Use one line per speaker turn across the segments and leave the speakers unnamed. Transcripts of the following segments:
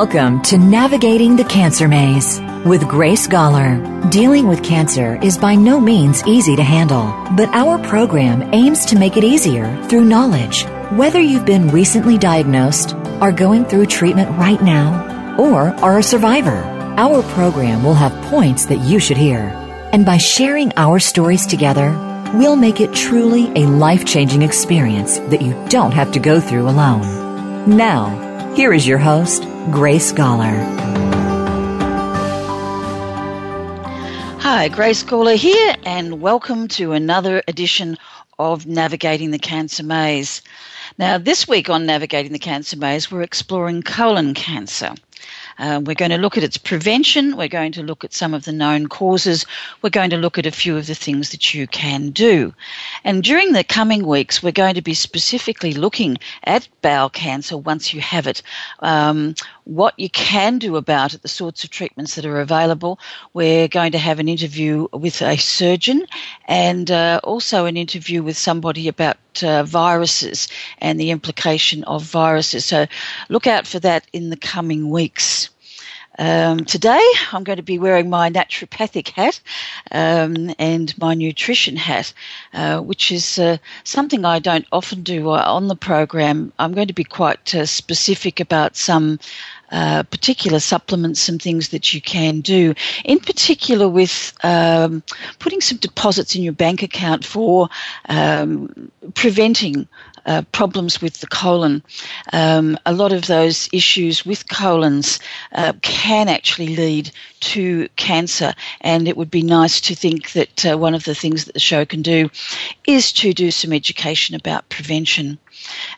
Welcome to Navigating the Cancer Maze with Grace Gawler. Dealing with cancer is by no means easy to handle, but our program aims to make it easier through knowledge. Whether you've been recently diagnosed, are going through treatment right now, or are a survivor, our program will have points that you should hear. And by sharing our stories together, we'll make it truly a life changing experience that you don't have to go through alone. Now, here is your host, Grace Gawler.
Hi, Grace Gawler here, and welcome to another edition of Navigating the Cancer Maze. Now, this week on Navigating the Cancer Maze, we're exploring colon cancer. Uh, we're going to look at its prevention. We're going to look at some of the known causes. We're going to look at a few of the things that you can do. And during the coming weeks, we're going to be specifically looking at bowel cancer once you have it, um, what you can do about it, the sorts of treatments that are available. We're going to have an interview with a surgeon and uh, also an interview with somebody about uh, viruses and the implication of viruses. So look out for that in the coming weeks. Um, today, I'm going to be wearing my naturopathic hat um, and my nutrition hat, uh, which is uh, something I don't often do uh, on the program. I'm going to be quite uh, specific about some uh, particular supplements, some things that you can do, in particular with um, putting some deposits in your bank account for um, preventing uh, problems with the colon. Um, a lot of those issues with colons uh, can actually lead to cancer, and it would be nice to think that uh, one of the things that the show can do is to do some education about prevention.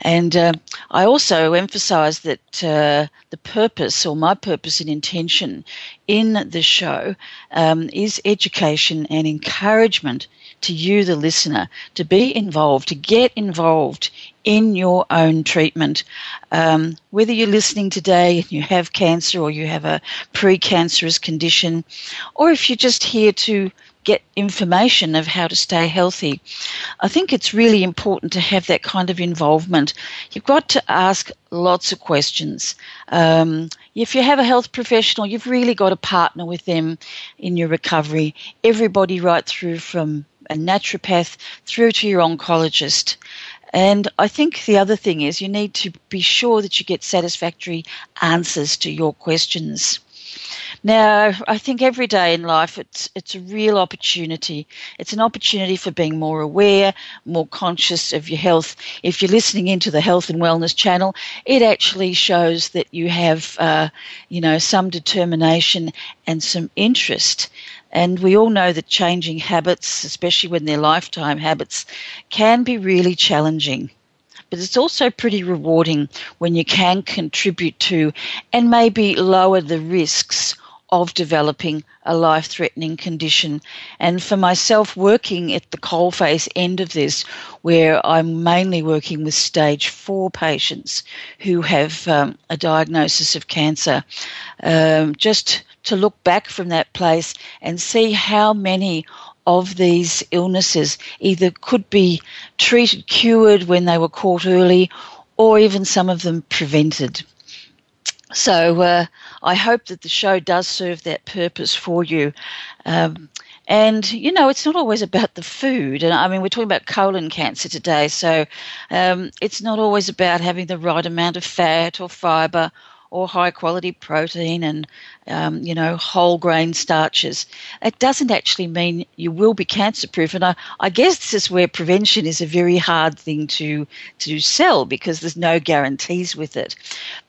And uh, I also emphasize that uh, the purpose, or my purpose and intention in the show, um, is education and encouragement to you, the listener, to be involved, to get involved in your own treatment. Um, whether you're listening today and you have cancer or you have a precancerous condition, or if you're just here to get information of how to stay healthy. I think it's really important to have that kind of involvement. You've got to ask lots of questions. Um, if you have a health professional, you've really got to partner with them in your recovery. Everybody, right through from a naturopath through to your oncologist. And I think the other thing is you need to be sure that you get satisfactory answers to your questions. Now, I think every day in life it's it's a real opportunity. It's an opportunity for being more aware, more conscious of your health. If you're listening into the Health and Wellness channel, it actually shows that you have, uh, you know, some determination and some interest. And we all know that changing habits, especially when they're lifetime habits, can be really challenging but it's also pretty rewarding when you can contribute to and maybe lower the risks of developing a life threatening condition. And for myself, working at the coalface end of this, where I'm mainly working with stage four patients who have um, a diagnosis of cancer, um, just to look back from that place and see how many of these illnesses either could be treated, cured when they were caught early, or even some of them prevented. So uh, I hope that the show does serve that purpose for you. Um, and, you know, it's not always about the food. And I mean, we're talking about colon cancer today. So um, it's not always about having the right amount of fat or fiber or high quality protein and um, you know whole grain starches. It doesn't actually mean you will be cancer proof. And I, I guess this is where prevention is a very hard thing to to sell because there's no guarantees with it.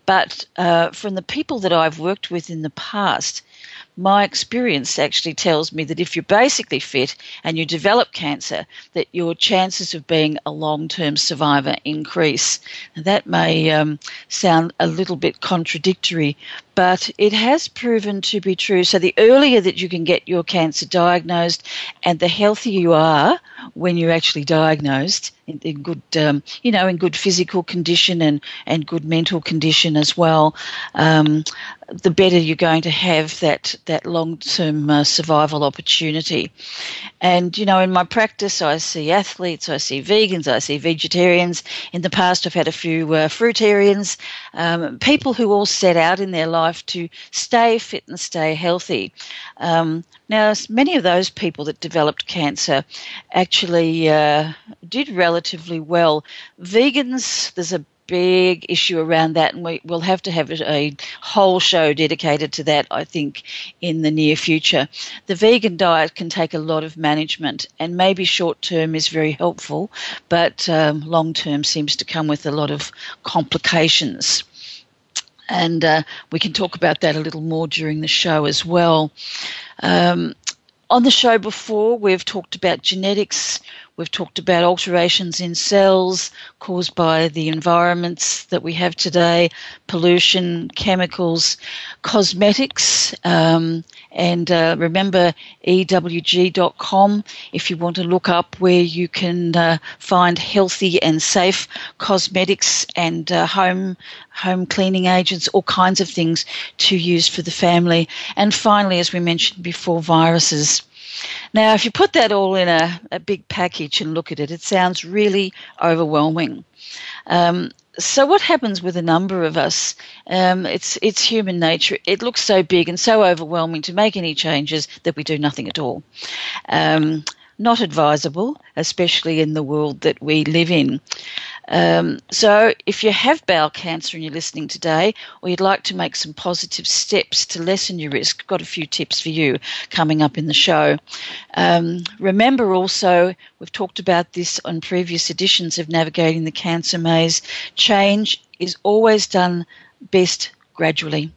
But uh, from the people that I've worked with in the past, my experience actually tells me that if you're basically fit and you develop cancer, that your chances of being a long-term survivor increase. that may um, sound a little bit contradictory, but it has proven to be true. So the earlier that you can get your cancer diagnosed, and the healthier you are when you're actually diagnosed, in, in good, um, you know, in good physical condition and, and good mental condition as well, um, the better you're going to have that that long term uh, survival opportunity. And you know, in my practice, I see athletes, I see vegans, I see vegetarians. In the past, I've had a few uh, fruitarians, um, people who all set out in their life life to stay fit and stay healthy. Um, now, many of those people that developed cancer actually uh, did relatively well. Vegans, there's a big issue around that, and we, will have to have a whole show dedicated to that, I think, in the near future. The vegan diet can take a lot of management, and maybe short term is very helpful, but um, long term seems to come with a lot of complications. And uh, we can talk about that a little more during the show as well. Um, on the show before, we've talked about genetics, We've talked about alterations in cells caused by the environments that we have today, pollution, chemicals, cosmetics, um, and uh, remember ewg.com if you want to look up where you can uh, find healthy and safe cosmetics and uh, home home cleaning agents, all kinds of things to use for the family. And finally, as we mentioned before, viruses. Now, if you put that all in a, a big package and look at it, it sounds really overwhelming. Um, so what happens with a number of us? Um, it's it's human nature. It looks so big and so overwhelming to make any changes that we do nothing at all. Um, not advisable, especially in the world that we live in. Um, so, if you have bowel cancer and you're listening today, or you'd like to make some positive steps to lessen your risk, I've got a few tips for you coming up in the show. Um, remember also, we've talked about this on previous editions of Navigating the Cancer Maze. Change is always done best gradually.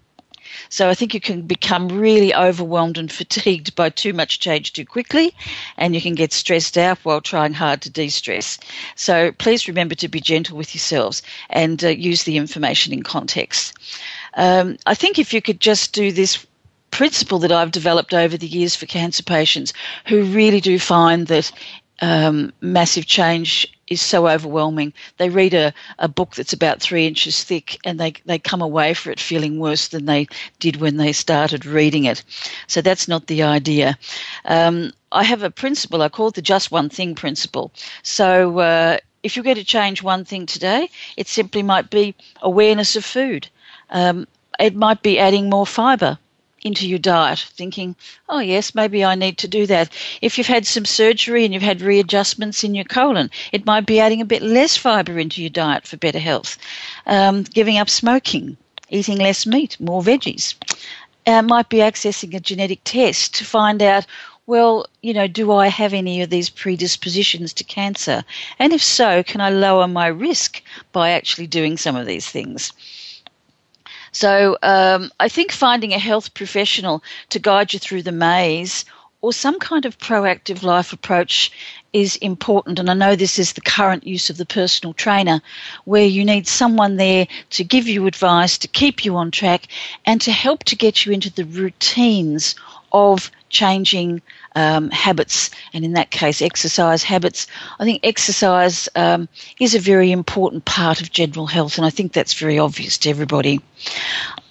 So I think you can become really overwhelmed and fatigued by too much change too quickly, and you can get stressed out while trying hard to de stress. So please remember to be gentle with yourselves and uh, use the information in context. Um, I think if you could just do this principle that I've developed over the years for cancer patients who really do find that um, massive change is so overwhelming. They read a, a book that's about three inches thick and they, they come away for it feeling worse than they did when they started reading it. So that's not the idea. Um, I have a principle, I call it the just one thing principle. So uh, if you're going to change one thing today, it simply might be awareness of food. Um, it might be adding more fibre into your diet, thinking, oh, yes, maybe I need to do that. If you've had some surgery and you've had readjustments in your colon, it might be adding a bit less fibre into your diet for better health. Um, giving up smoking, eating less meat, more veggies. Uh, might be accessing a genetic test to find out well, you know, do I have any of these predispositions to cancer? And if so, can I lower my risk by actually doing some of these things? So um, I think finding a health professional to guide you through the maze or some kind of proactive life approach is important. And I know this is the current use of the personal trainer, where you need someone there to give you advice, to keep you on track, and to help to get you into the routines of changing um, habits, and in that case, exercise habits. I think exercise um, is a very important part of general health, and I think that's very obvious to everybody.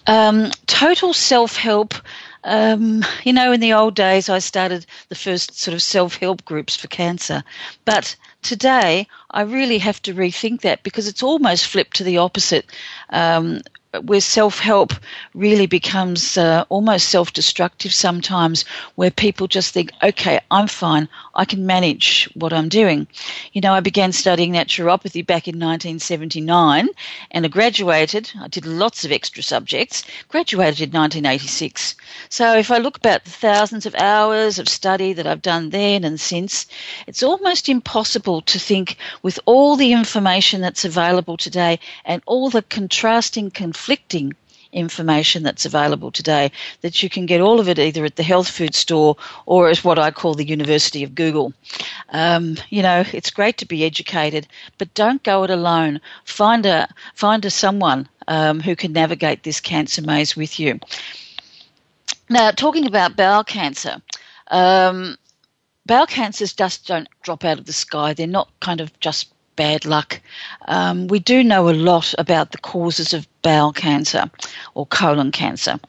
Um, total self help. Um, you know, in the old days, I started the first sort of self help groups for cancer. But today, I really have to rethink that because it's almost flipped to the opposite. Um, where self help really becomes uh, almost self destructive sometimes, where people just think, okay, I'm fine, I can manage what I'm doing. You know, I began studying naturopathy back in 1979 and I graduated. I did lots of extra subjects, graduated in 1986. So if I look back the thousands of hours of study that I've done then and since, it's almost impossible to think with all the information that's available today and all the contrasting conflicting information that's available today that you can get all of it either at the health food store or as what I call the University of Google. Um, you know, it's great to be educated, but don't go it alone. Find a find a someone um, who can navigate this cancer maze with you. Now, talking about bowel cancer. Um, bowel cancers just don't drop out of the sky. They're not kind of just bad luck. Um, we do know a lot about the causes of bowel cancer or colon cancer.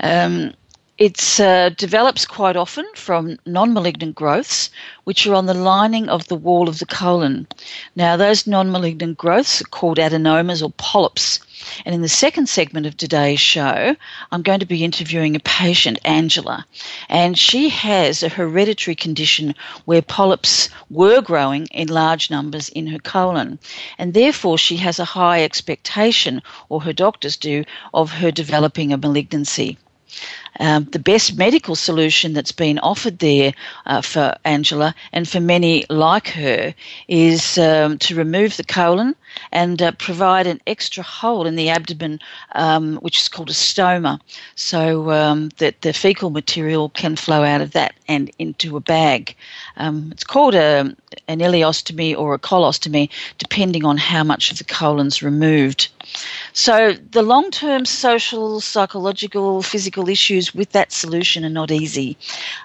Um, it uh, develops quite often from non malignant growths, which are on the lining of the wall of the colon. Now, those non malignant growths are called adenomas or polyps. And in the second segment of today's show, I'm going to be interviewing a patient, Angela. And she has a hereditary condition where polyps were growing in large numbers in her colon. And therefore, she has a high expectation, or her doctors do, of her developing a malignancy. Um, the best medical solution that's been offered there uh, for Angela and for many like her is um, to remove the colon and uh, provide an extra hole in the abdomen, um, which is called a stoma, so um, that the fecal material can flow out of that and into a bag. Um, it's called a, an ileostomy or a colostomy, depending on how much of the colon's removed. So the long term social, psychological, physical issues with that solution are not easy.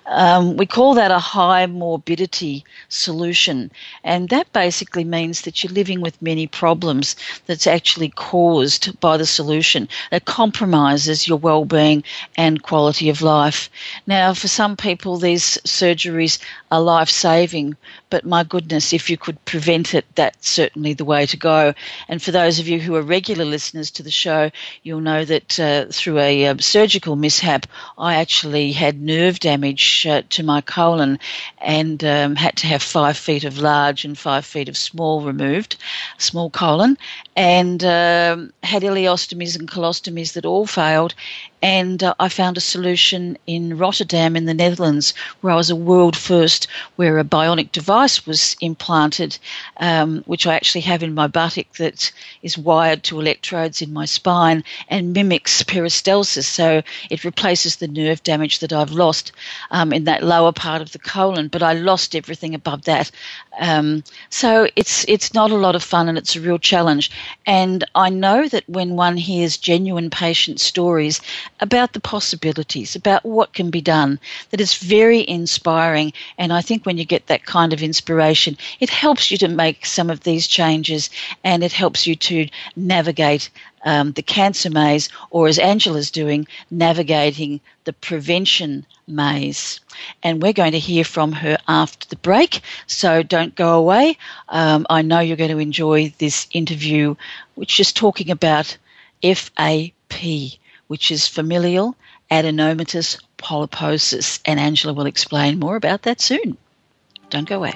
Um, we call that a high morbidity solution, and that basically means that you're living with many problems that's actually caused by the solution that compromises your well being and quality of life. Now, for some people, these surgeries are life saving, but my goodness, if you could prevent it, that's certainly the way to go. And for those of you who are regular listeners to the show, you'll know that uh, through a uh, surgical mishap, I actually had nerve damage uh, to my colon and um, had to have five feet of large and five feet of small removed, small colon, and um, had ileostomies and colostomies that all failed. And uh, I found a solution in Rotterdam in the Netherlands where I was a world first, where a bionic device was implanted, um, which I actually have in my buttock that is wired to electrodes in my spine and mimics peristalsis. So it replaces the nerve damage that I've lost um, in that lower part of the colon, but I lost everything above that. Um, so it's it's not a lot of fun and it's a real challenge. And I know that when one hears genuine patient stories about the possibilities, about what can be done, that it's very inspiring. And I think when you get that kind of inspiration, it helps you to make some of these changes and it helps you to navigate um, the cancer maze, or as Angela's doing, navigating the prevention maze. And we're going to hear from her after the break, so don't go away. Um, I know you're going to enjoy this interview, which is talking about FAP, which is familial adenomatous polyposis. And Angela will explain more about that soon. Don't go away.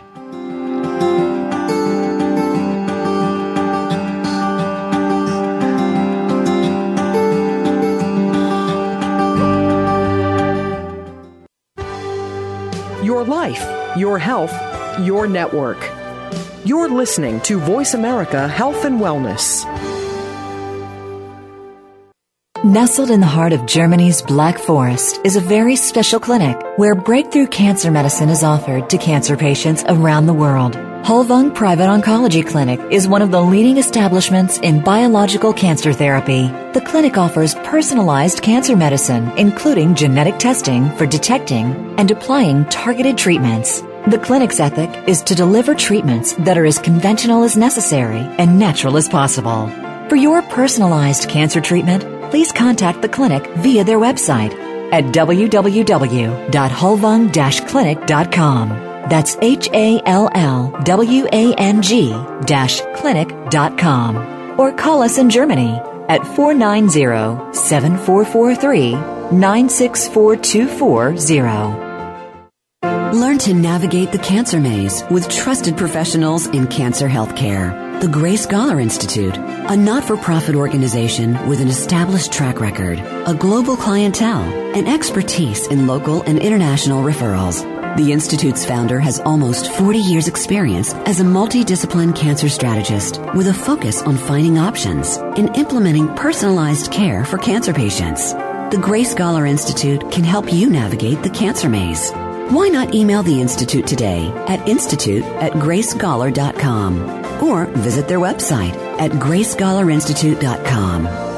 Your life, your health, your network. You're listening to Voice America Health and Wellness.
Nestled in the heart of Germany's Black Forest is a very special clinic where breakthrough cancer medicine is offered to cancer patients around the world. Hallwang Private Oncology Clinic is one of the leading establishments in biological cancer therapy. The clinic offers personalized cancer medicine, including genetic testing for detecting and applying targeted treatments. The clinic's ethic is to deliver treatments that are as conventional as necessary and natural as possible. For your personalized cancer treatment, please contact the clinic via their website at www.hallwang-clinic.com. That's H A L L W A N G clinic.com. Or call us in Germany at 490 7443 964240.
Learn to navigate the cancer maze with trusted professionals in cancer healthcare. The Grace Gawler Institute, a not for profit organization with an established track record, a global clientele, and expertise in local and international referrals. The Institute's founder has almost 40 years' experience as a multidiscipline cancer strategist with a focus on finding options and implementing personalized care for cancer patients. The Grace Gawler Institute can help you navigate the cancer maze. Why not email the Institute today at institute at gracegawler.com or visit their website at gracegawlerinstitute.com.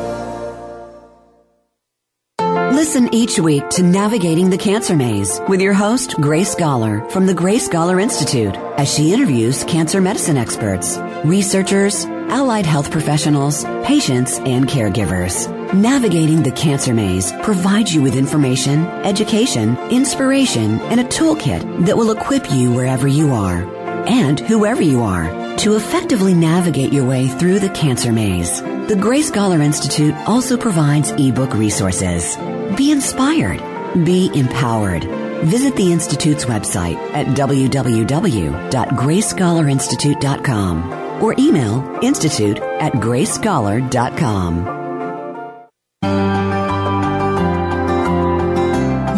Listen each week to Navigating the Cancer Maze with your host, Grace Gawler from the Grace Gawler Institute as she interviews cancer medicine experts, researchers, allied health professionals, patients, and caregivers. Navigating the Cancer Maze provides you with information, education, inspiration, and a toolkit that will equip you wherever you are and whoever you are to effectively navigate your way through the Cancer Maze. The Grace Gawler Institute also provides ebook resources. Be inspired. Be empowered. Visit the Institute's website at www.gracegawlerinstitute.com or email institute at gracegawler.com.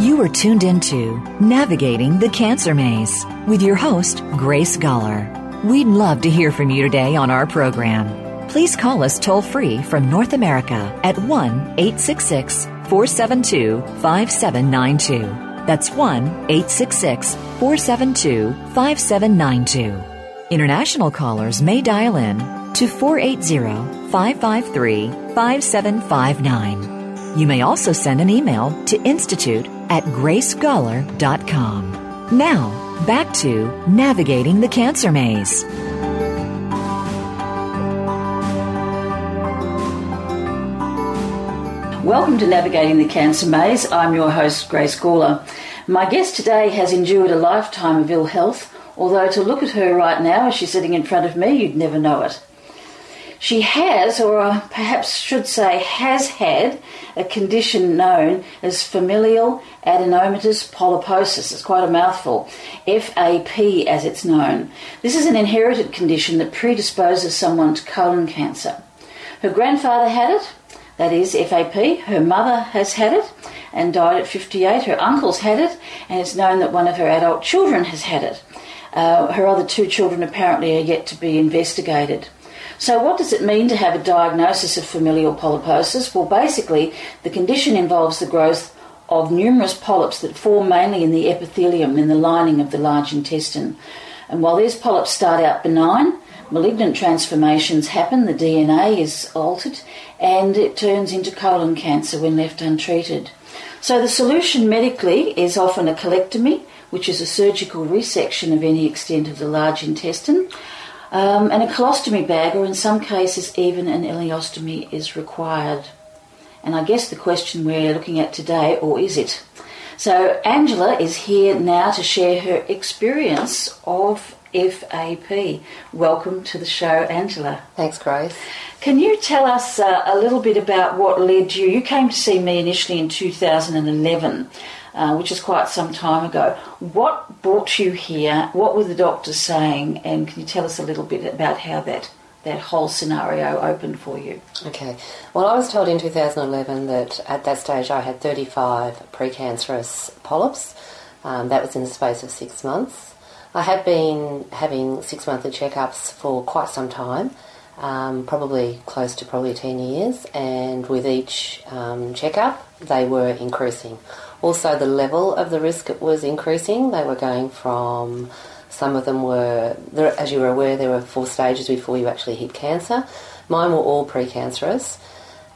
You are tuned into Navigating the Cancer Maze with your host, Grace Gawler. We'd love to hear from you today on our program. Please call us toll free from North America at 1 866 472 5792. That's 1 866 472 5792. International callers may dial in to 480 553 5759. You may also send an email to institute at gracegawler.com. Now, back to navigating the cancer maze.
Welcome to Navigating the Cancer Maze. I'm your host, Grace Gawler. My guest today has endured a lifetime of ill health, although to look at her right now as she's sitting in front of me, you'd never know it. She has, or perhaps should say, has had a condition known as familial adenomatous polyposis. It's quite a mouthful. FAP, as it's known. This is an inherited condition that predisposes someone to colon cancer. Her grandfather had it, that is FAP. Her mother has had it and died at 58. Her uncles had it, and it's known that one of her adult children has had it. Uh, her other two children apparently are yet to be investigated. So, what does it mean to have a diagnosis of familial polyposis? Well, basically, the condition involves the growth of numerous polyps that form mainly in the epithelium in the lining of the large intestine. And while these polyps start out benign, malignant transformations happen, the DNA is altered, and it turns into colon cancer when left untreated. So, the solution medically is often a colectomy, which is a surgical resection of any extent of the large intestine um, and a colostomy bag, or in some cases, even an ileostomy, is required. And I guess the question we're looking at today, or is it? So, Angela is here now to share her experience of FAP. Welcome to the show, Angela.
Thanks, Grace.
Can you tell us uh, a little bit about what led you? You came to see me initially in 2011 uh, which is quite some time ago. What brought you here? What were the doctors saying? And can you tell us a little bit about how that that whole scenario opened for you?
Okay. Well, I was told in 2011 that at that stage I had 35 precancerous polyps. Um, that was in the space of six months. I had been having six monthly checkups for quite some time, um, probably close to probably 10 years, and with each um, checkup they were increasing. Also, the level of the risk was increasing. They were going from some of them were, as you were aware, there were four stages before you actually hit cancer. Mine were all precancerous.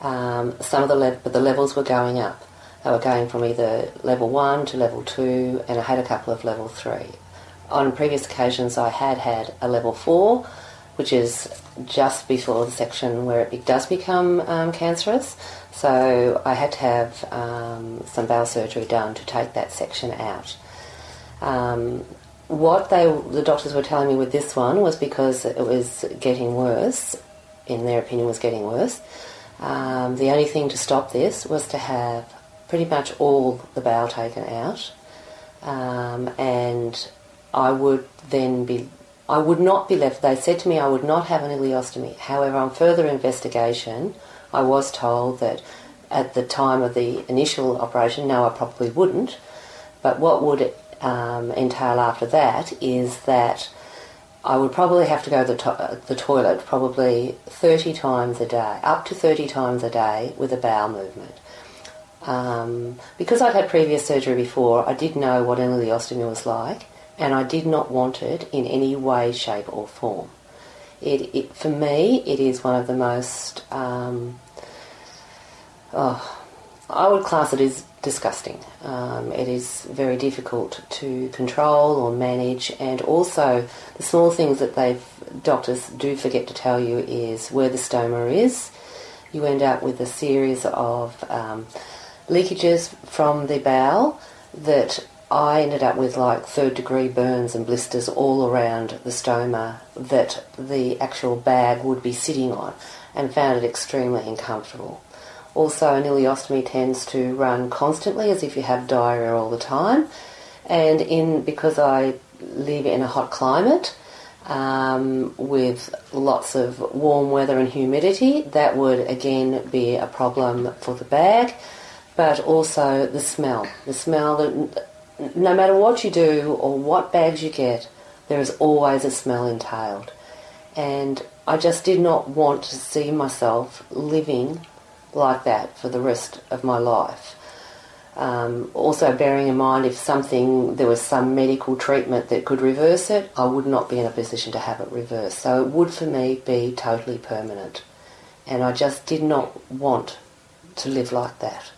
Um, some of the le- but the levels were going up. They were going from either level one to level two, and I had a couple of level three. On previous occasions, I had had a level four, which is just before the section where it does become um, cancerous. So I had to have um, some bowel surgery done to take that section out. Um, what they, the doctors were telling me with this one was because it was getting worse, in their opinion, was getting worse. Um, the only thing to stop this was to have pretty much all the bowel taken out, um, and I would then be I would not be left. They said to me I would not have an ileostomy. However, on further investigation, I was told that at the time of the initial operation, no, I probably wouldn't. But what would um, entail after that is that I would probably have to go to the, to- the toilet probably 30 times a day, up to 30 times a day with a bowel movement. Um, because I'd had previous surgery before, I did know what an ileostomy was like, and I did not want it in any way, shape, or form. It, it, for me, it is one of the most. Um, oh, I would class it as disgusting. Um, it is very difficult to control or manage, and also the small things that they doctors do forget to tell you is where the stoma is. you end up with a series of um, leakages from the bowel that I ended up with like third degree burns and blisters all around the stoma that the actual bag would be sitting on and found it extremely uncomfortable. Also, an ileostomy tends to run constantly as if you have diarrhea all the time. And in because I live in a hot climate um, with lots of warm weather and humidity, that would again be a problem for the bag. But also the smell. The smell that no matter what you do or what bags you get, there is always a smell entailed. And I just did not want to see myself living like that for the rest of my life. Um, also, bearing in mind if something, there was some medical treatment that could reverse it, I would not be in a position to have it reversed. So it would for me be totally permanent. And I just did not want to live like that.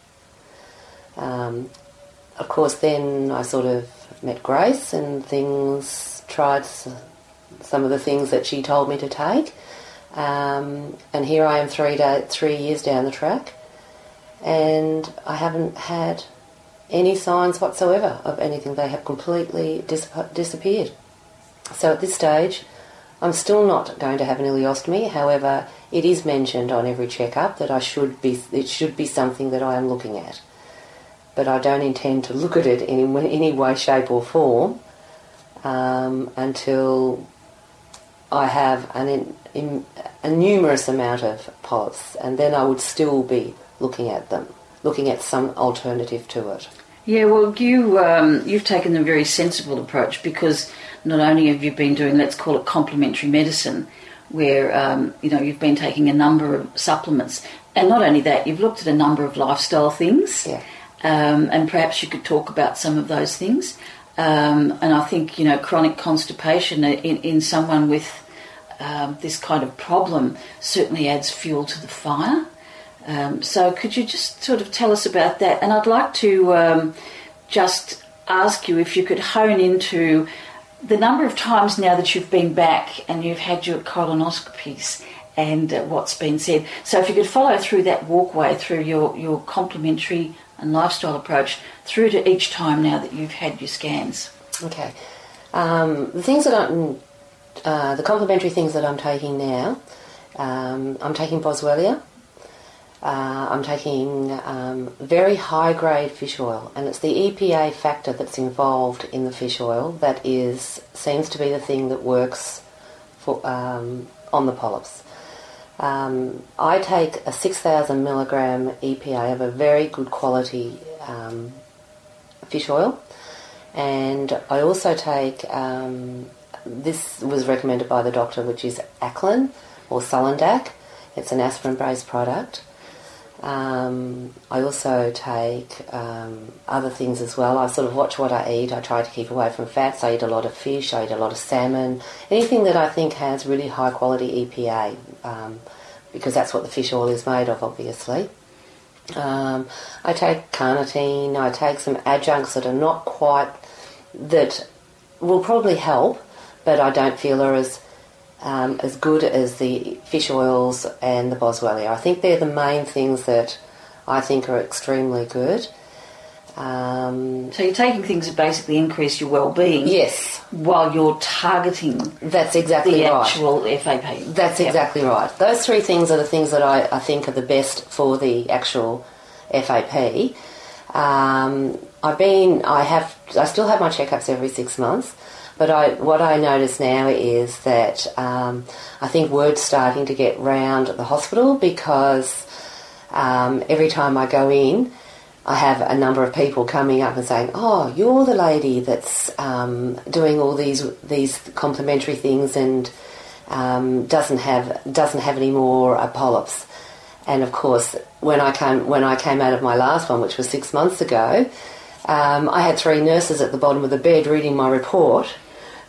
Um, of course, then I sort of met Grace and things, tried some of the things that she told me to take. Um, and here I am three, day, three years down the track, and I haven't had any signs whatsoever of anything. They have completely dis- disappeared. So at this stage, I'm still not going to have an ileostomy. However, it is mentioned on every checkup that I should be. It should be something that I am looking at but I don't intend to look at it in any way, shape, or form um, until I have an in, in, a numerous amount of polyps, and then I would still be looking at them, looking at some alternative to it.
Yeah, well, you um, you've taken a very sensible approach because not only have you been doing, let's call it complementary medicine, where um, you know you've been taking a number of supplements, and not only that, you've looked at a number of lifestyle things.
Yeah
um, and perhaps you could talk about some of those things. Um, and I think you know chronic constipation in, in someone with um, this kind of problem certainly adds fuel to the fire. Um, so could you just sort of tell us about that? And I'd like to um, just ask you if you could hone into the number of times now that you've been back and you've had your colonoscopies and uh, what's been said. So if you could follow through that walkway through your, your complementary and lifestyle approach through to each time now that you've had your scans.
Okay. Um, the things that I'm, uh, the complementary things that I'm taking now, um, I'm taking Boswellia. Uh, I'm taking um, very high grade fish oil, and it's the EPA factor that's involved in the fish oil that is seems to be the thing that works for um, on the polyps. Um, I take a 6,000 milligram EPA of a very good quality um, fish oil, and I also take um, this was recommended by the doctor, which is Aclin or Sulindac. It's an aspirin-based product. Um, I also take um, other things as well. I sort of watch what I eat. I try to keep away from fats. I eat a lot of fish. I eat a lot of salmon. Anything that I think has really high quality EPA, um, because that's what the fish oil is made of, obviously. Um, I take carnitine. I take some adjuncts that are not quite that will probably help, but I don't feel are as um, as good as the fish oils and the boswellia. I think they're the main things that I think are extremely good. Um,
so you're taking things that basically increase your well-being.
Yes.
While you're targeting.
That's exactly
the
right.
actual FAP.
That's yep. exactly right. Those three things are the things that I, I think are the best for the actual FAP. Um, I've been, I have, I still have my checkups every six months. But I, what I notice now is that um, I think word's starting to get round the hospital because um, every time I go in, I have a number of people coming up and saying, "Oh, you're the lady that's um, doing all these these complementary things and um, doesn't have doesn't have any more uh, polyps." And of course, when I came when I came out of my last one, which was six months ago, um, I had three nurses at the bottom of the bed reading my report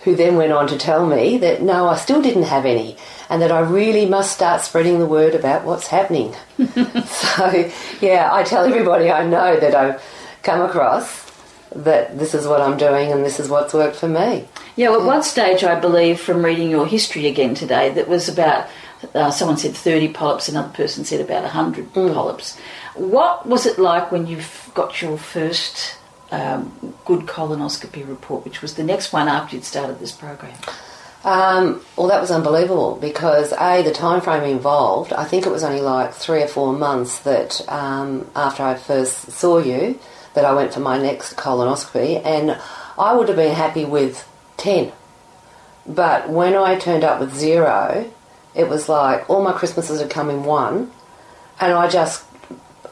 who then went on to tell me that no, I still didn't have any, and that I really must start spreading the word about what's happening. so, yeah, I tell everybody I know that I've come across that this is what I'm doing and this is what's worked for me.
Yeah, well, at one stage, I believe, from reading your history again today, that was about uh, someone said 30 polyps, another person said about 100 polyps. What was it like when you got your first um, good colonoscopy report, which was the next one after you'd started this program?
Um, well, that was unbelievable because a the time frame involved. I think it was only like three or four months that um, after I first saw you that I went for my next colonoscopy, and I would have been happy with ten. But when I turned up with zero, it was like all my Christmases had come in one, and I just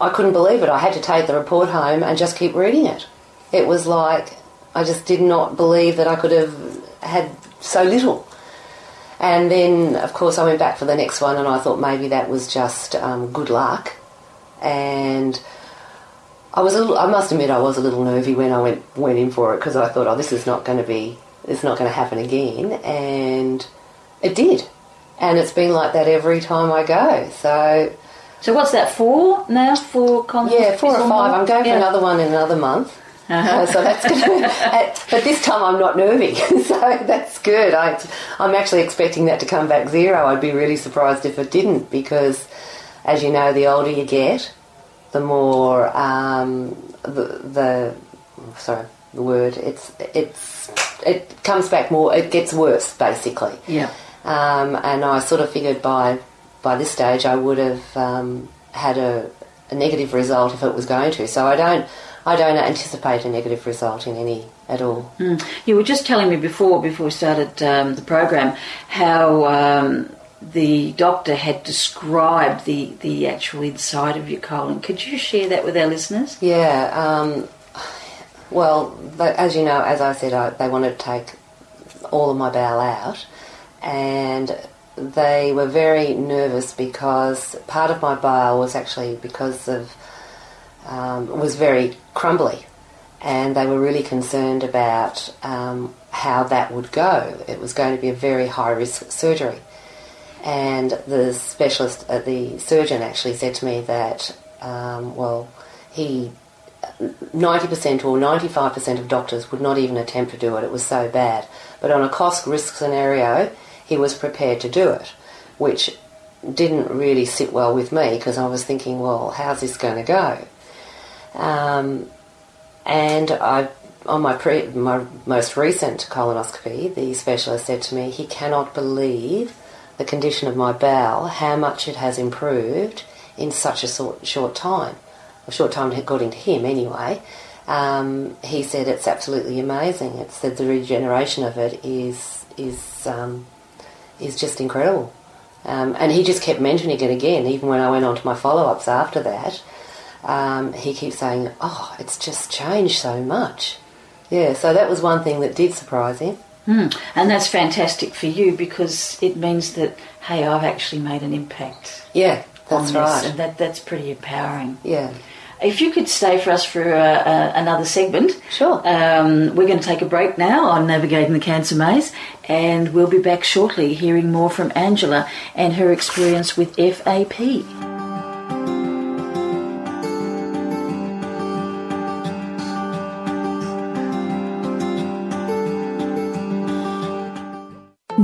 I couldn't believe it. I had to take the report home and just keep reading it. It was like I just did not believe that I could have had so little. And then, of course, I went back for the next one, and I thought maybe that was just um, good luck. And I was, a little, I must admit, I was a little nervy when I went went in for it because I thought, oh, this is not going to be, it's not going to happen again, and it did. And it's been like that every time I go. So
So what's that for now? For
yeah, four or five. I'm going for
Yeah.
another one in another month.
Uh-huh.
Uh, so that's good. Uh, but this time I'm not nervy, so that's good. I, I'm actually expecting that to come back zero. I'd be really surprised if it didn't, because as you know, the older you get, the more um, the, the sorry the word it's it's it comes back more. It gets worse, basically.
Yeah.
Um, and I sort of figured by by this stage I would have um, had a, a negative result if it was going to. So I don't I don't anticipate a negative result in any at all.
Mm. You were just telling me before, before we started um, the program, how um, the doctor had described the, the actual inside of your colon. Could you share that with our listeners?
Yeah. Um, well, as you know, as I said, I, they wanted to take all of my bowel out, and they were very nervous because part of my bowel was actually because of um, was very crumbly, and they were really concerned about um, how that would go. It was going to be a very high risk surgery, and the specialist, uh, the surgeon, actually said to me that, um, well, he 90% or 95% of doctors would not even attempt to do it. It was so bad. But on a cost risk scenario, he was prepared to do it, which didn't really sit well with me because I was thinking, well, how's this going to go? Um, and I, on my, pre, my most recent colonoscopy, the specialist said to me, he cannot believe the condition of my bowel, how much it has improved in such a short, short time. A short time, according to him, anyway. Um, he said it's absolutely amazing. It's that the regeneration of it is is um, is just incredible. Um, and he just kept mentioning it again, even when I went on to my follow-ups after that. Um, he keeps saying, "Oh, it's just changed so much." Yeah, so that was one thing that did surprise him.
Mm. And that's fantastic for you because it means that, hey, I've actually made an impact.
Yeah, that's right.
And that, that's pretty empowering.
Yeah.
If you could stay for us for uh, uh, another segment.
Sure.
Um, we're going to take a break now on Navigating the Cancer Maze, and we'll be back shortly hearing more from Angela and her experience with FAP.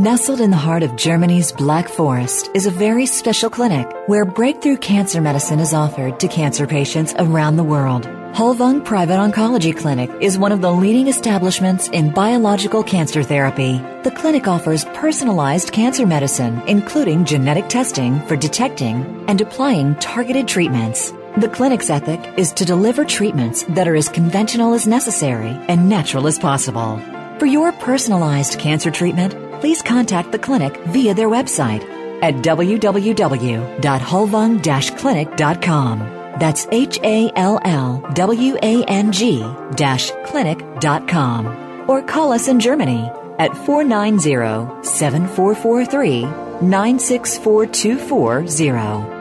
Nestled in the heart of Germany's Black Forest is a very special clinic where breakthrough cancer medicine is offered to cancer patients around the world. Hallwang Private Oncology Clinic is one of the leading establishments in biological cancer therapy. The clinic offers personalized cancer medicine, including genetic testing for detecting and applying targeted treatments. The clinic's ethic is to deliver treatments that are as conventional as necessary and natural as possible. For your personalized cancer treatment, please contact the clinic via their website at www.hallwang-clinic.com. That's H-A-L-L-W-A-N-G-clinic.com. Or call us in Germany at 490-7443-964240.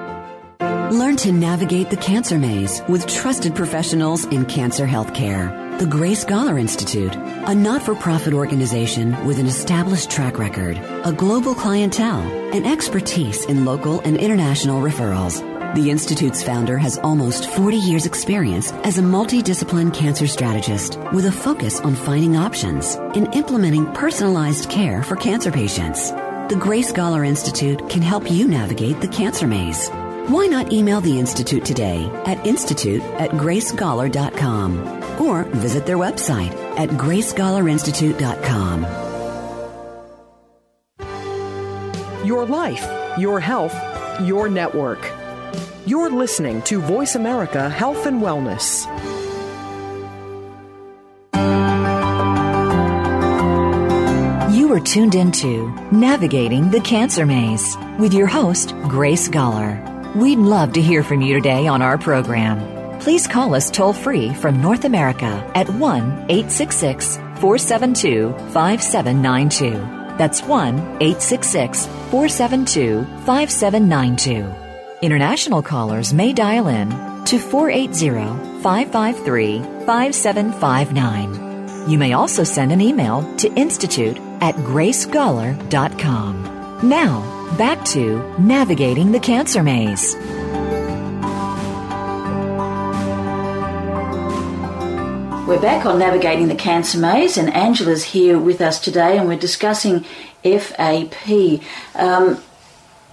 Learn to navigate the cancer maze with trusted professionals in cancer healthcare. The Grace Gawler Institute, a not-for-profit organization with an established track record, a global clientele, and expertise in local and international referrals. The Institute's founder has almost 40 years experience as a multidiscipline cancer strategist with a focus on finding options and implementing personalized care for cancer patients. the Grace Gawler Institute can help you navigate the cancer maze. Why not email the Institute today at institute at gracegawler.com or visit their website at gracegawlerinstitute.com.
Your life, your health, your network. You're listening to Voice America Health and Wellness.
You are tuned into Navigating the Cancer Maze with your host, Grace Gawler. We'd love to hear from you today on our program. Please call us toll free from North America at 1 866 472 5792. That's 1 866 472 5792. International callers may dial in to 480 553 5759. You may also send an email to institute at gracegawler.com. Now, back to navigating the cancer maze.
We're back on Navigating the Cancer Maze, and Angela's here with us today, and we're discussing FAP. Um,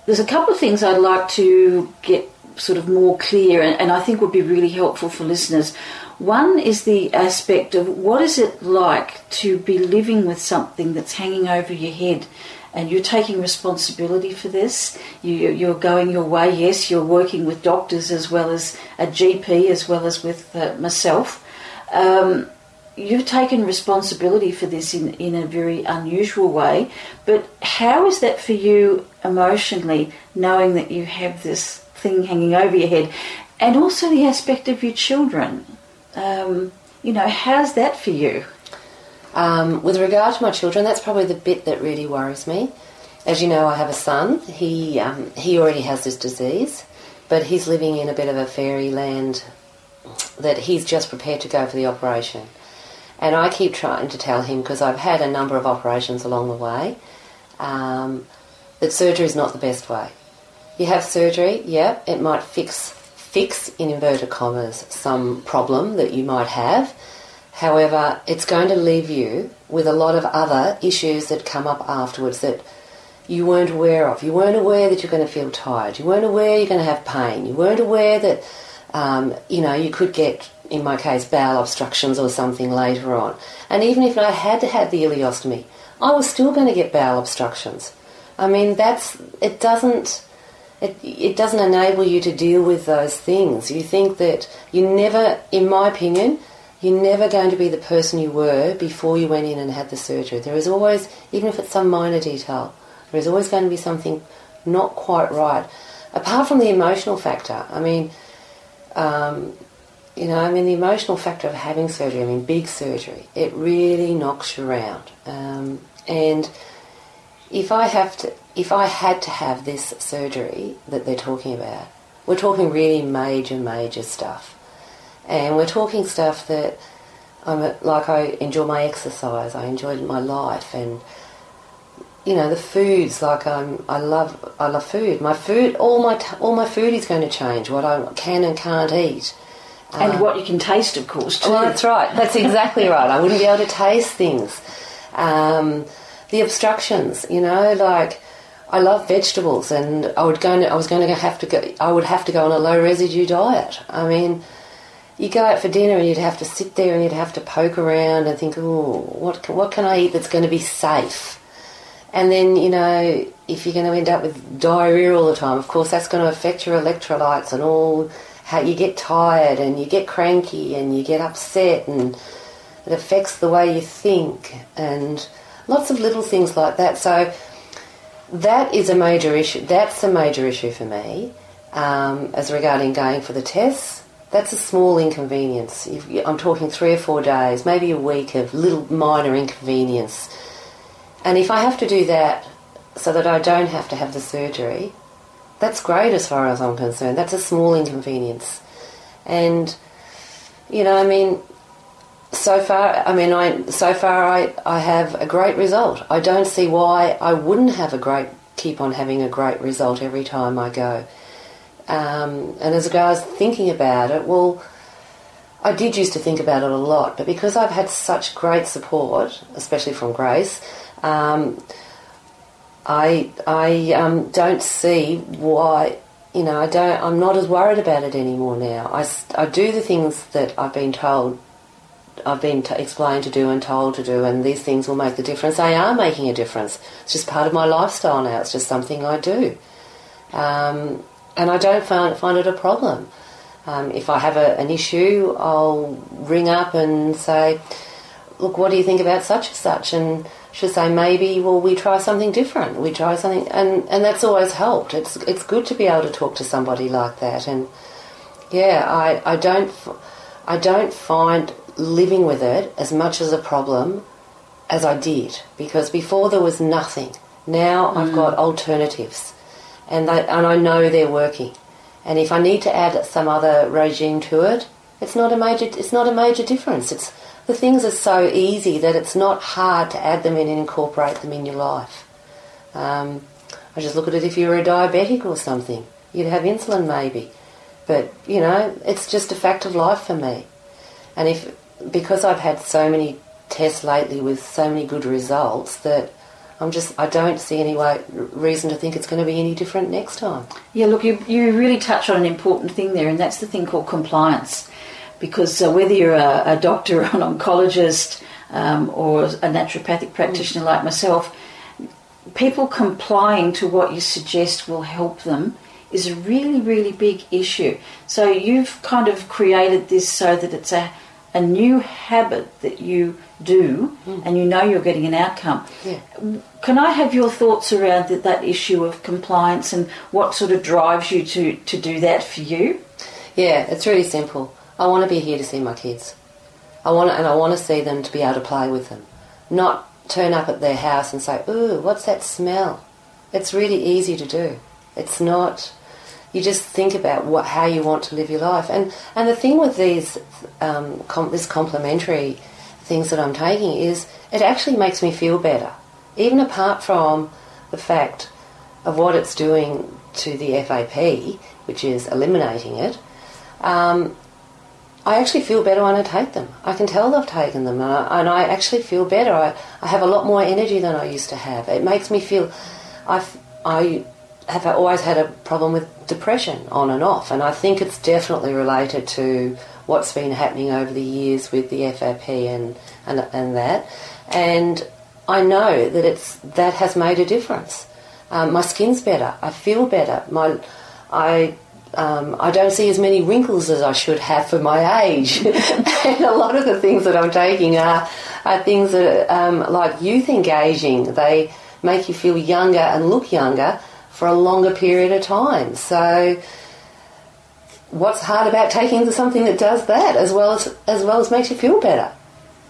there's a couple of things I'd like to get sort of more clear, and, and I think would be really helpful for listeners. One is the aspect of what is it like to be living with something that's hanging over your head and you're taking responsibility for this. You, are going your way. Yes, you're working with doctors as well as a GP, as well as with uh, myself. Um, you've taken responsibility for this in, in a very unusual way. But how is that for you emotionally, knowing that you have this thing hanging over your head? And also the aspect of your children. Um, you know, how's that for you?
Um, with regard to my children, that's probably the bit that really worries me. As you know, I have a son. He um, he already has this disease, but he's living in a bit of a fairyland that he's just prepared to go for the operation. And I keep trying to tell him because I've had a number of operations along the way um, that surgery is not the best way. You have surgery, yeah, it might fix fix in inverted commas some problem that you might have However, it's going to leave you with a lot of other issues that come up afterwards that you weren't aware of. You weren't aware that you're going to feel tired. You weren't aware you're going to have pain. You weren't aware that, um, you know, you could get, in my case, bowel obstructions or something later on. And even if I had have the ileostomy, I was still going to get bowel obstructions. I mean, that's, it doesn't, it, it doesn't enable you to deal with those things. You think that you never, in my opinion, you're never going to be the person you were before you went in and had the surgery. There is always, even if it's some minor detail, there is always going to be something not quite right. Apart from the emotional factor, I mean, um, you know, I mean, the emotional factor of having surgery, I mean, big surgery, it really knocks you around. Um, and if I have to, if I had to have this surgery that they're talking about, we're talking really major, major stuff and we're talking stuff that I'm like I enjoy my exercise, I enjoy my life, and you know the foods. Like I'm, I love, I love food. My food, all my all my food is going to change. What I can and can't eat,
and uh, what you can taste, of course. Too.
Well, that's right. That's exactly right. I wouldn't be able to taste things. Um, the obstructions, you know, like. I love vegetables, and I would go. I was going to have to go. I would have to go on a low residue diet. I mean, you go out for dinner and you'd have to sit there and you'd have to poke around and think, oh, what can, what can I eat that's going to be safe? And then, you know, if you're going to end up with diarrhea all the time, of course, that's going to affect your electrolytes and all. How you get tired and you get cranky and you get upset and it affects the way you think and lots of little things like that. So that is a major issue. That's a major issue for me um, as regarding going for the tests that's a small inconvenience. I'm talking three or four days, maybe a week of little minor inconvenience. And if I have to do that so that I don't have to have the surgery, that's great as far as I'm concerned. That's a small inconvenience. And, you know, I mean, so far, I mean, I so far I, I have a great result. I don't see why I wouldn't have a great, keep on having a great result every time I go. Um, and as a guy, I was thinking about it, well, I did used to think about it a lot, but because I've had such great support, especially from Grace, um, I I um, don't see why you know I don't I'm not as worried about it anymore now. I, I do the things that I've been told I've been t- explained to do and told to do, and these things will make the difference. They are making a difference. It's just part of my lifestyle now. It's just something I do, um, and I don't find find it a problem. Um, if I have a, an issue, I'll ring up and say, "Look, what do you think about such and such?" And she'll say, "Maybe, well, we try something different. We try something," and and that's always helped. It's it's good to be able to talk to somebody like that, and yeah, I I don't I don't find living with it as much as a problem as I did because before there was nothing. Now I've got alternatives, and they, and I know they're working. And if I need to add some other regime to it, it's not a major it's not a major difference. It's the things are so easy that it's not hard to add them in and incorporate them in your life. Um, I just look at it if you were a diabetic or something, you'd have insulin maybe, but you know it's just a fact of life for me. And if because I've had so many tests lately with so many good results that I'm just I don't see any way, reason to think it's going to be any different next time.
Yeah, look, you, you really touch on an important thing there, and that's the thing called compliance. Because uh, whether you're a, a, doctor or an oncologist um, or a naturopathic practitioner like myself, people complying to what you suggest will help them is a really, really big issue. So you've kind of created this so that it's a a new habit that you do mm. and you know you're getting an outcome.
Yeah.
Can I have your thoughts around that, that issue of compliance and what sort of drives you to, to do that for you?
Yeah, it's really simple. I want to be here to see my kids. I want to, and I want to see them to be able to play with them. Not turn up at their house and say, ooh, what's that smell? It's really easy to do. It's not you just think about what how you want to live your life. And and the thing with these um, com- this complementary things that I'm taking is it actually makes me feel better, even apart from the fact of what it's doing to the FAP, which is eliminating it. Um, I actually feel better when I take them. I can tell I've taken them, and I, and I actually feel better. I, I have a lot more energy than I used to have. It makes me feel. I, I have always had a problem with depression on and off, and I think it's definitely related to what's been happening over the years with the FAP and, and, and that. And I know that it's that has made a difference. Um, my skin's better. I feel better. My I um, I don't see as many wrinkles as I should have for my age. and a lot of the things that I'm taking are, are things that are um, like youth engaging. They make you feel younger and look younger, for a longer period of time. So what's hard about taking something that does that as well as as well as makes you feel better?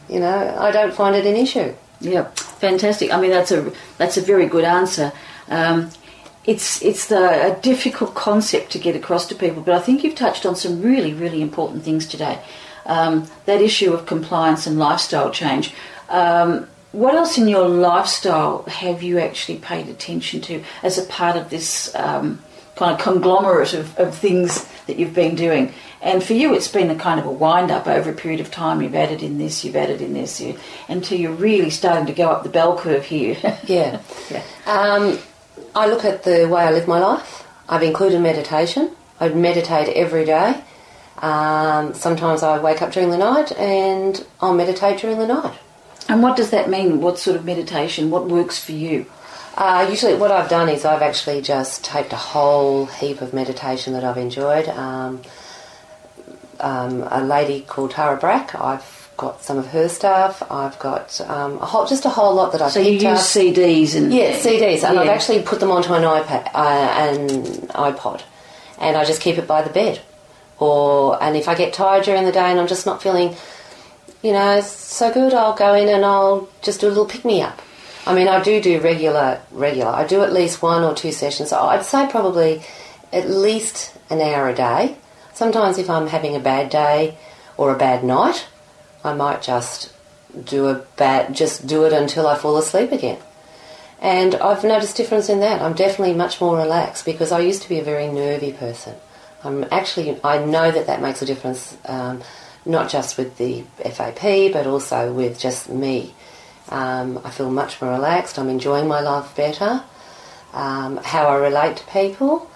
You know, I don't find it an issue.
Yeah, fantastic. I mean, that's a that's a very good answer. Um, it's it's the, a difficult concept to get across to people, but I think you've touched on some really really important things today. Um, that issue of compliance and lifestyle change. Um, what else in your lifestyle have you actually paid attention to as a part of this um, kind of conglomerate of, of things that you've been doing? And for you, it's been a kind of a wind up over a period of time. You've added in this, you've added in this, you, until you're really starting to go up the bell curve here.
yeah. yeah. Um, I look at the way I live my life. I've included meditation. I meditate every day. Um, sometimes I wake up during the night and I'll meditate during the night.
And what does that mean? What sort of meditation? What works for you?
Uh, usually, what I've done is I've actually just taped a whole heap of meditation that I've enjoyed. Um, um, a lady called Tara Brach. I've got some of her stuff. I've got um, a whole, just a whole lot that I've.
So you use
up.
CDs and
yeah, CDs, and yeah. I've actually put them onto an iPad, uh, an iPod, and I just keep it by the bed. Or and if I get tired during the day and I'm just not feeling you know, so good, I'll go in and I'll just do a little pick me up. I mean, I do do regular, regular. I do at least one or two sessions. I'd say probably at least an hour a day. Sometimes, if I'm having a bad day or a bad night, I might just do a bad, just do it until I fall asleep again. And I've noticed difference in that. I'm definitely much more relaxed because I used to be a very nervy person. I'm actually, I know that that makes a difference. Um, not just with the FAP, but also with just me. Um, I feel much more relaxed. I'm enjoying my life better. um, how I relate to people.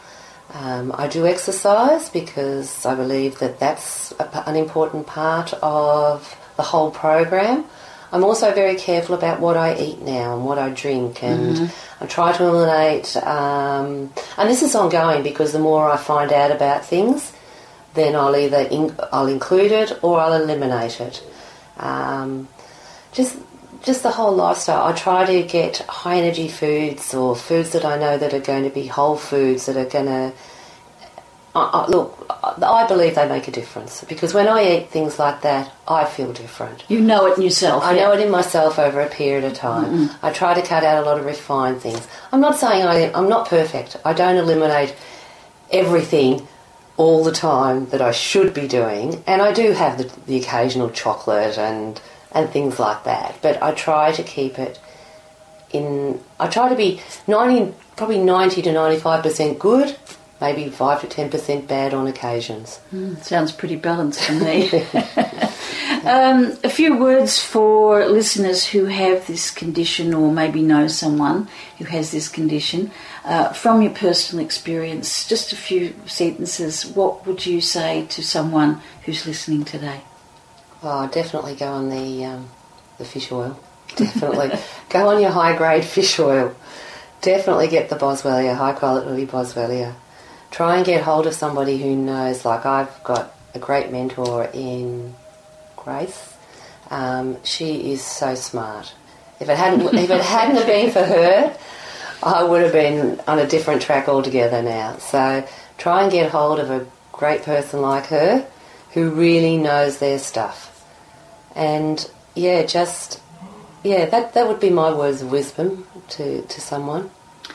Um, I do exercise because I believe that that's a, an important part of the whole program. I'm also very careful about what I eat now and what I drink, and mm-hmm. I try to eliminate. Um, and this is ongoing because the more I find out about things, then I'll either in, I'll include it or I'll eliminate it. Um, just just the whole lifestyle. I try to get high energy foods or foods that I know that are going to be whole foods that are going to I, I, look, I believe they make a difference because when I eat things like that, I feel different.
You know it in yourself.
I yeah. know it in myself over a period of time. Mm-hmm. I try to cut out a lot of refined things. I'm not saying I, I'm not perfect. I don't eliminate everything all the time that I should be doing, and I do have the, the occasional chocolate and and things like that. But I try to keep it in. I try to be ninety, probably ninety to ninety-five percent good maybe 5 to 10% bad on occasions.
Mm, sounds pretty balanced to me. um, a few words for listeners who have this condition or maybe know someone who has this condition. Uh, from your personal experience, just a few sentences, what would you say to someone who's listening today?
Oh, definitely go on the, um, the fish oil. Definitely. go on your high grade fish oil. Definitely get the Boswellia, high quality Boswellia try and get hold of somebody who knows. Like I've got a great mentor in Grace. Um, she is so smart. If it hadn't if it hadn't been for her, I would have been on a different track altogether now. So try and get hold of a great person like her who really knows their stuff. And yeah, just yeah, that that would be my words of wisdom to, to someone.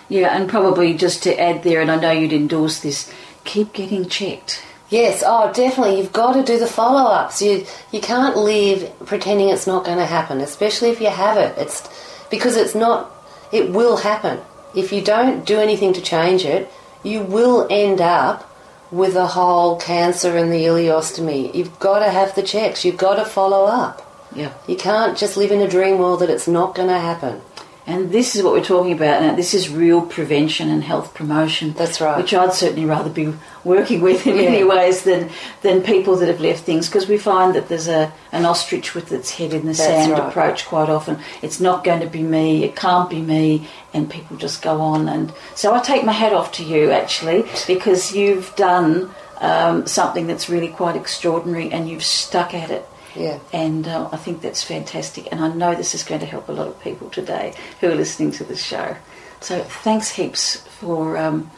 Yeah, and probably just to add there, and I know you'd endorse this, keep getting checked.
Yes, oh, definitely. You've got to do the follow ups. You you can't live pretending it's not going to happen, especially if you have it. It's because it's not. It will happen. If you don't do anything to change it, you will end up with a whole cancer and the ileostomy. You've got to have the checks. You've got to follow up.
Yeah.
You can't just live in a dream world that it's not going to happen.
And this is what we're talking about now. This is real prevention and health promotion.
That's right.
Which I'd certainly rather be working with in yeah. many ways than, than people that have left things because we find that there's a an ostrich with its head in the That's sand right. approach quite often. It's not going to be me, it can't be me, and people just go on. And so I take my hat off to you actually because you've done um, something that's really quite extraordinary and you've stuck at it.
Yeah.
And uh, I think that's fantastic. And I know this is going to help a lot of people today who are listening to this show. So thanks heaps for um,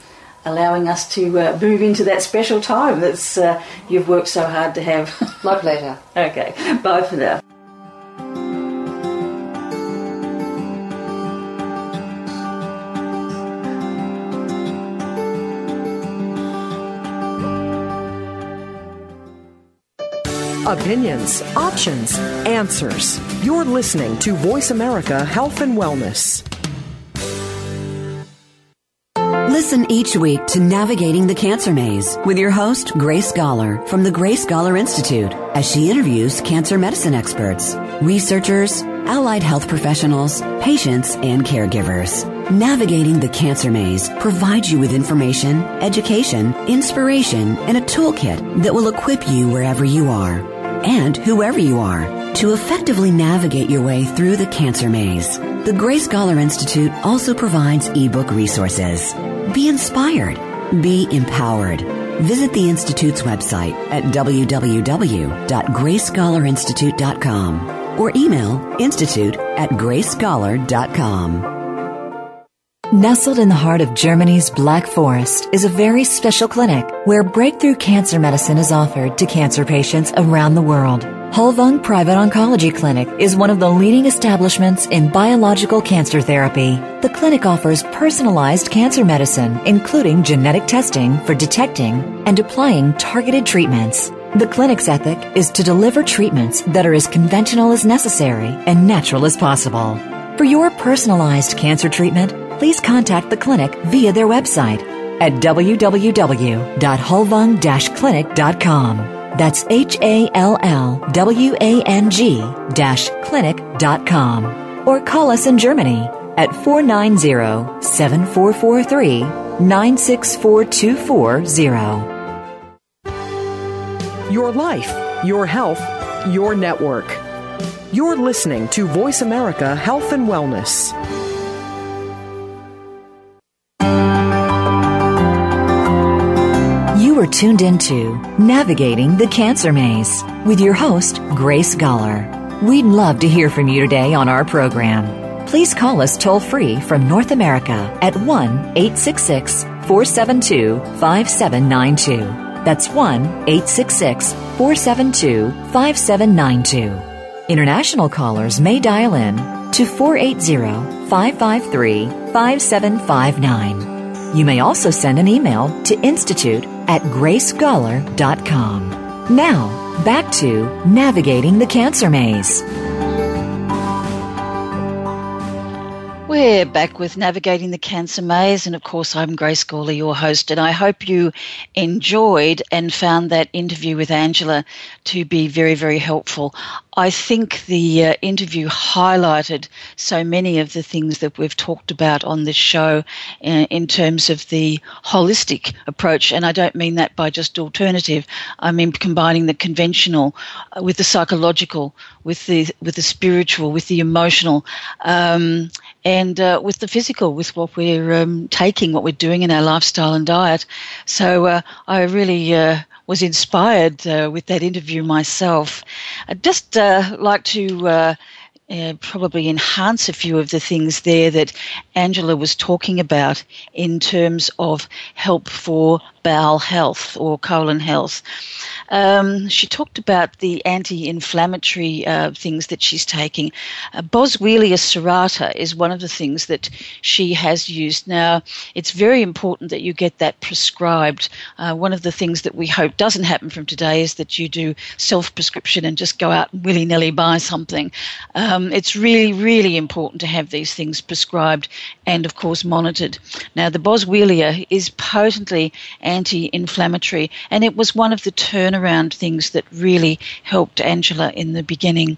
allowing us to uh, move into that special time that uh, you've worked so hard to have.
My pleasure.
okay. Bye for now.
Opinions, options, answers. You're listening to Voice America Health and Wellness.
Listen each week to Navigating the Cancer Maze with your host, Grace Gawler from the Grace Gawler Institute as she interviews cancer medicine experts, researchers, allied health professionals, patients, and caregivers. Navigating the Cancer Maze provides you with information, education, inspiration, and a toolkit that will equip you wherever you are and whoever you are to effectively navigate your way through the cancer maze. The Grace Gawler Institute also provides ebook resources. Be inspired. Be empowered. Visit the Institute's website at www.gracegawlerinstitute.com or email institute at gracegawler.com.
Nestled in the heart of Germany's Black Forest is a very special clinic where breakthrough cancer medicine is offered to cancer patients around the world. Hallwang Private Oncology Clinic is one of the leading establishments in biological cancer therapy. The clinic offers personalized cancer medicine, including genetic testing for detecting and applying targeted treatments. The clinic's ethic is to deliver treatments that are as conventional as necessary and natural as possible. For your personalized cancer treatment, please contact the clinic via their website at www.hallwang-clinic.com. That's H A L L W A N G clinic.com. Or call us in Germany at 490 7443 964240.
Your life, your health, your network. You're listening to Voice America Health and Wellness.
Are tuned into Navigating the Cancer Maze with your host, Grace Gawler. We'd love to hear from you today on our program. Please call us toll free from North America at 1 866 472 5792. That's 1 866 472 5792. International callers may dial in to 480 553 5759. You may also send an email to institute at gracegawler.com. Now, back to navigating the cancer maze.
We're back with Navigating the Cancer Maze, and of course, I'm Grace Gawler, your host, and I hope you enjoyed and found that interview with Angela to be very, very helpful. I think the uh, interview highlighted so many of the things that we've talked about on this show in, uh, in terms of the holistic approach, and I don't mean that by just alternative. I mean combining the conventional uh, with the psychological, with the with the spiritual, with the emotional. Um, and uh, with the physical, with what we're um, taking, what we're doing in our lifestyle and diet. So uh, I really uh, was inspired uh, with that interview myself. I'd just uh, like to. Uh, probably enhance a few of the things there that Angela was talking about in terms of help for bowel health or colon health. Um, she talked about the anti-inflammatory uh, things that she's taking. Uh, Boswellia serrata is one of the things that she has used. Now, it's very important that you get that prescribed. Uh, one of the things that we hope doesn't happen from today is that you do self-prescription and just go out and willy-nilly buy something. Um, it's really, really important to have these things prescribed and, of course, monitored. Now, the Boswellia is potently anti-inflammatory, and it was one of the turnaround things that really helped Angela in the beginning.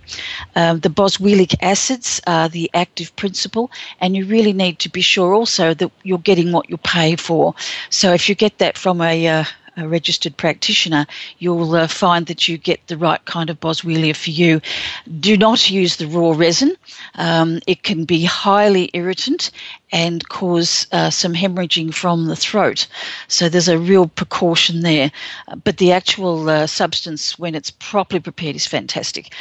Um, the boswellic acids are the active principle, and you really need to be sure also that you're getting what you pay for. So if you get that from a uh, a registered practitioner, you'll uh, find that you get the right kind of boswellia for you. Do not use the raw resin. Um, it can be highly irritant and cause uh, some hemorrhaging from the throat. So there's a real precaution there. But the actual uh, substance, when it's properly prepared, is fantastic.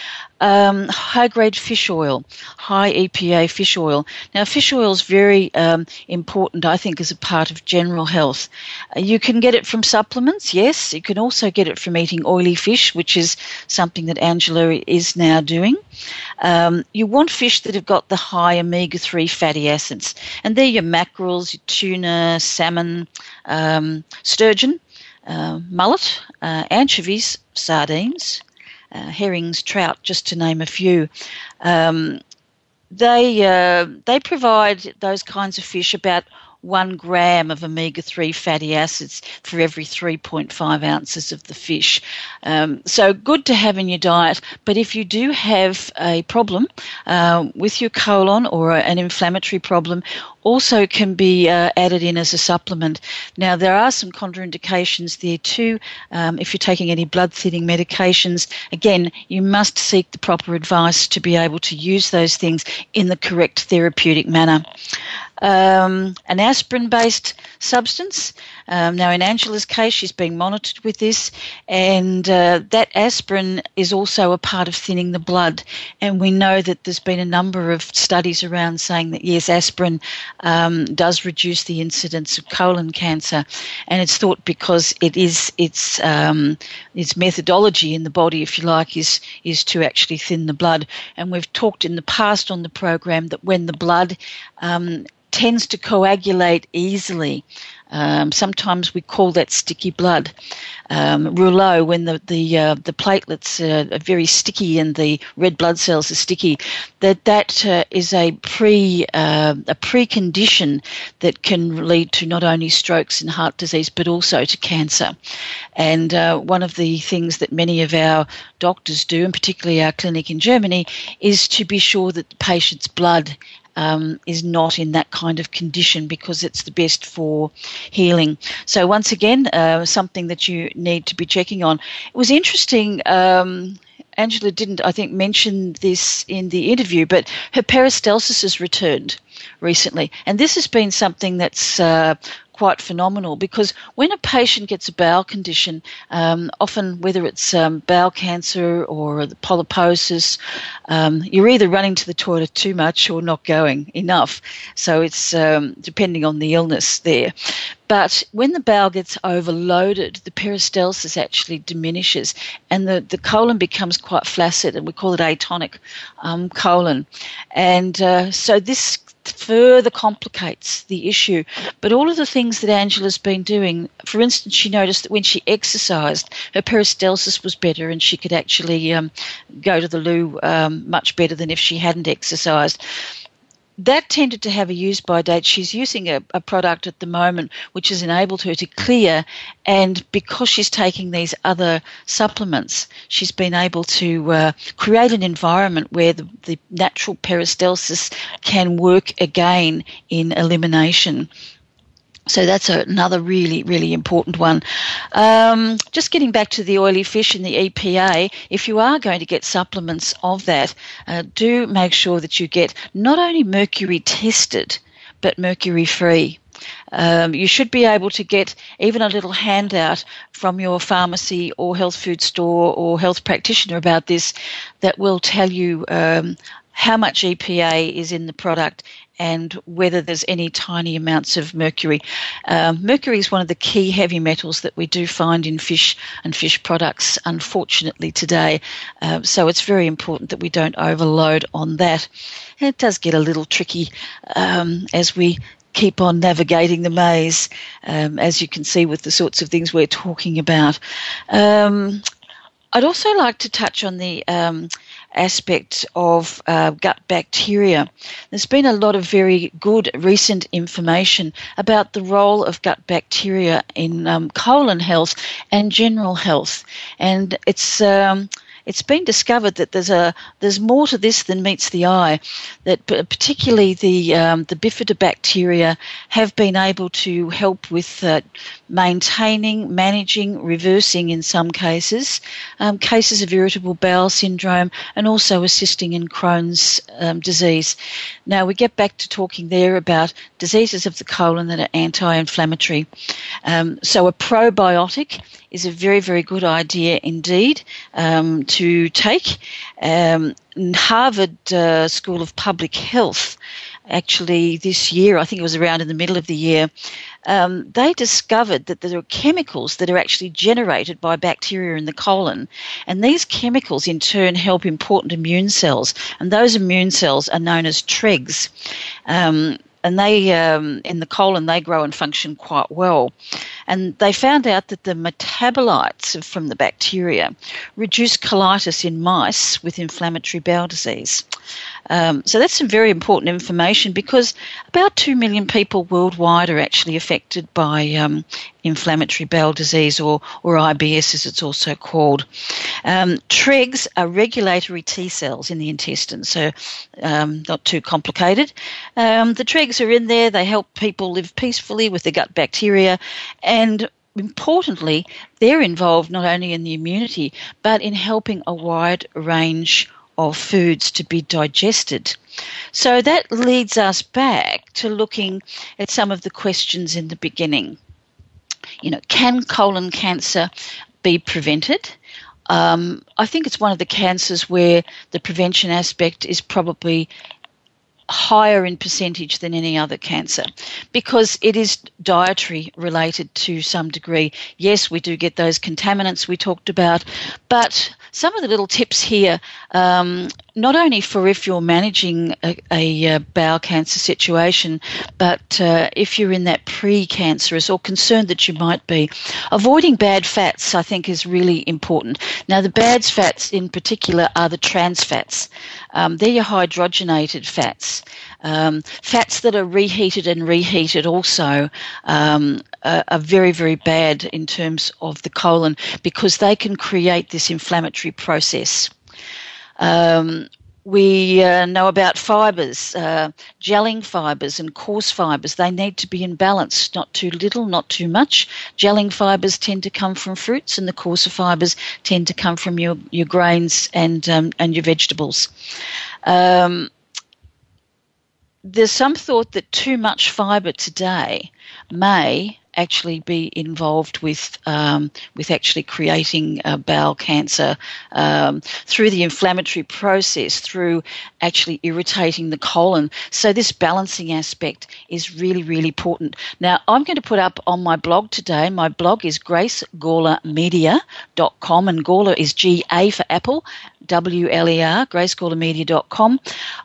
Um, high grade fish oil, high EPA fish oil. Now, fish oil is very um, important, I think, as a part of general health. Uh, you can get it from supplements, yes. You can also get it from eating oily fish, which is something that Angela is now doing. Um, you want fish that have got the high omega 3 fatty acids, and they're your mackerels, your tuna, salmon, um, sturgeon, uh, mullet, uh, anchovies, sardines, uh, herrings, trout, just to name a few. Um, they uh, they provide those kinds of fish about one gram of omega 3 fatty acids for every 3.5 ounces of the fish. Um, so good to have in your diet, but if you do have a problem uh, with your colon or an inflammatory problem, also can be uh, added in as a supplement. Now, there are some contraindications there too. Um, if you're taking any blood thinning medications, again, you must seek the proper advice to be able to use those things in the correct therapeutic manner um, an aspirin based substance. Um, now, in Angela's case, she's being monitored with this, and uh, that aspirin is also a part of thinning the blood. And we know that there's been a number of studies around saying that yes, aspirin um, does reduce the incidence of colon cancer, and it's thought because it is its um, its methodology in the body, if you like, is is to actually thin the blood. And we've talked in the past on the program that when the blood um, tends to coagulate easily. Um, sometimes we call that sticky blood. Um, rouleau, when the the uh, the platelets uh, are very sticky and the red blood cells are sticky, that that uh, is a pre uh, a precondition that can lead to not only strokes and heart disease but also to cancer. And uh, one of the things that many of our doctors do, and particularly our clinic in Germany, is to be sure that the patient's blood um, is not in that kind of condition because it's the best for healing. So, once again, uh, something that you need to be checking on. It was interesting. Um, Angela didn't, I think, mention this in the interview, but her peristalsis has returned recently. And this has been something that's uh, quite phenomenal because when a patient gets a bowel condition, um, often whether it's um, bowel cancer or polyposis, um, you're either running to the toilet too much or not going enough. So it's um, depending on the illness there. But when the bowel gets overloaded, the peristalsis actually diminishes and the, the colon becomes quite flaccid, and we call it atonic um, colon. And uh, so this further complicates the issue. But all of the things that Angela's been doing, for instance, she noticed that when she exercised, her peristalsis was better and she could actually um, go to the loo um, much better than if she hadn't exercised that tended to have a use by date. She's using a, a, product at the moment which has enabled her to clear, and because she's taking these other supplements, she's been able to uh, create an environment where the, the natural peristalsis can work again in elimination. So that's a, another really, really important one. Um, just getting back to the oily fish and the EPA, if you are going to get supplements of that, uh, do make sure that you get not only mercury tested, but mercury free. Um, you should be able to get even a little handout from your pharmacy or health food store or health practitioner about this that will tell you um, how much EPA is in the product and whether there's any tiny amounts of mercury. Um, mercury is one of the key heavy metals that we do find in fish and fish products, unfortunately, today. Uh, so it's very important that we don't overload on that. And it does get a little tricky um, as we keep on navigating the maze, um, as you can see with the sorts of things we're talking about. Um, I'd also like to touch on the um, aspect of uh, gut bacteria. There's been a lot of very good recent information about the role of gut bacteria in um, colon health and general health, and it's um, it's been discovered that there's a there's more to this than meets the eye. That particularly the um, the bifidobacteria have been able to help with uh, maintaining, managing, reversing in some cases um, cases of irritable bowel syndrome, and also assisting in Crohn's um, disease. Now we get back to talking there about diseases of the colon that are anti-inflammatory. Um, so a probiotic is a very, very good idea indeed um, to take. Um, Harvard uh, School of Public Health, actually this year, I think it was around in the middle of the year, um, they discovered that there are chemicals that are actually generated by bacteria in the colon, and these chemicals in turn help important immune cells, and those immune cells are known as TREGs. And they um, in the colon they grow and function quite well. And they found out that the metabolites from the bacteria reduce colitis in mice with inflammatory bowel disease. Um, so that's some very important information because about 2 million people worldwide are actually affected by um, inflammatory bowel disease or, or IBS as it's also called. Um, TREGs are regulatory T cells in the intestine, so um, not too complicated. Um, the TREGs are in there, they help people live peacefully with the gut bacteria and importantly, they're involved not only in the immunity but in helping a wide range of foods to be digested. So that leads us back to looking at some of the questions in the beginning. You know, can colon cancer be prevented? Um, I think it's one of the cancers where the prevention aspect is probably higher in percentage than any other cancer because it is dietary related to some degree. Yes, we do get those contaminants we talked about, but some of the little tips here, um, not only for if you're managing a, a, a bowel cancer situation, but uh, if you're in that pre-cancerous or concerned that you might be, avoiding bad fats I think is really important. Now the bad fats in particular are the trans fats. Um, they're your hydrogenated fats. Um, fats that are reheated and reheated also um, are, are, very, very bad in terms of the colon because they can create this inflammatory process. Um, we uh, know about fibres, uh, gelling fibres and coarse fibres. They need to be in balance, not too little, not too much. Gelling fibres tend to come from fruits, and the coarser fibres tend to come from your, your grains and um, and your vegetables. Um, there's some thought that too much fibre today may actually be involved with um, with actually creating bowel cancer um, through the inflammatory process, through actually irritating the colon. So this balancing aspect is really really important. Now I'm going to put up on my blog today. My blog is gracegawlermedia.com, and Gawler is G A for Apple, W L R, gracegawlermedia.com.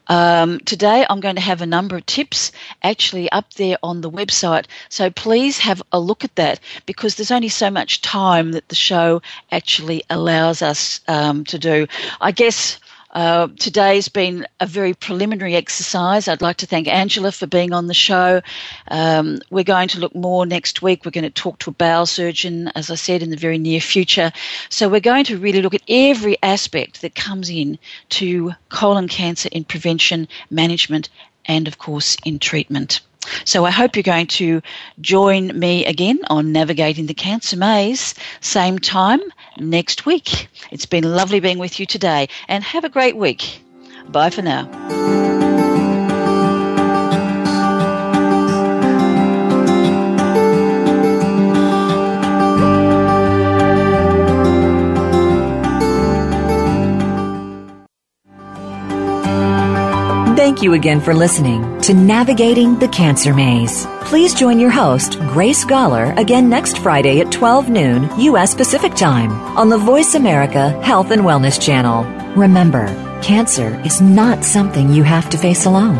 Um, today I'm going to have a number of tips actually up there on the website. So please have a look at that because there's only so much time that the show actually allows us um, to do. I guess. Uh, today's been a very preliminary exercise. I'd like to thank Angela for being on the show. Um, we're going to look more next week. We're going to talk to a bowel surgeon, as I said, in the very near future. So we're going to really look at every aspect that comes in to colon cancer in prevention, management, and of course in treatment. So I hope you're going to join me again on Navigating the Cancer Maze, same time next week. It's been lovely being with you today, and have a great week. Bye for now.
Thank you again for listening to Navigating the Cancer Maze. Please join your host, Grace Gawler, again next Friday at 12 noon U.S. Pacific Time on the Voice America Health and Wellness Channel. Remember, cancer is not something you have to face alone.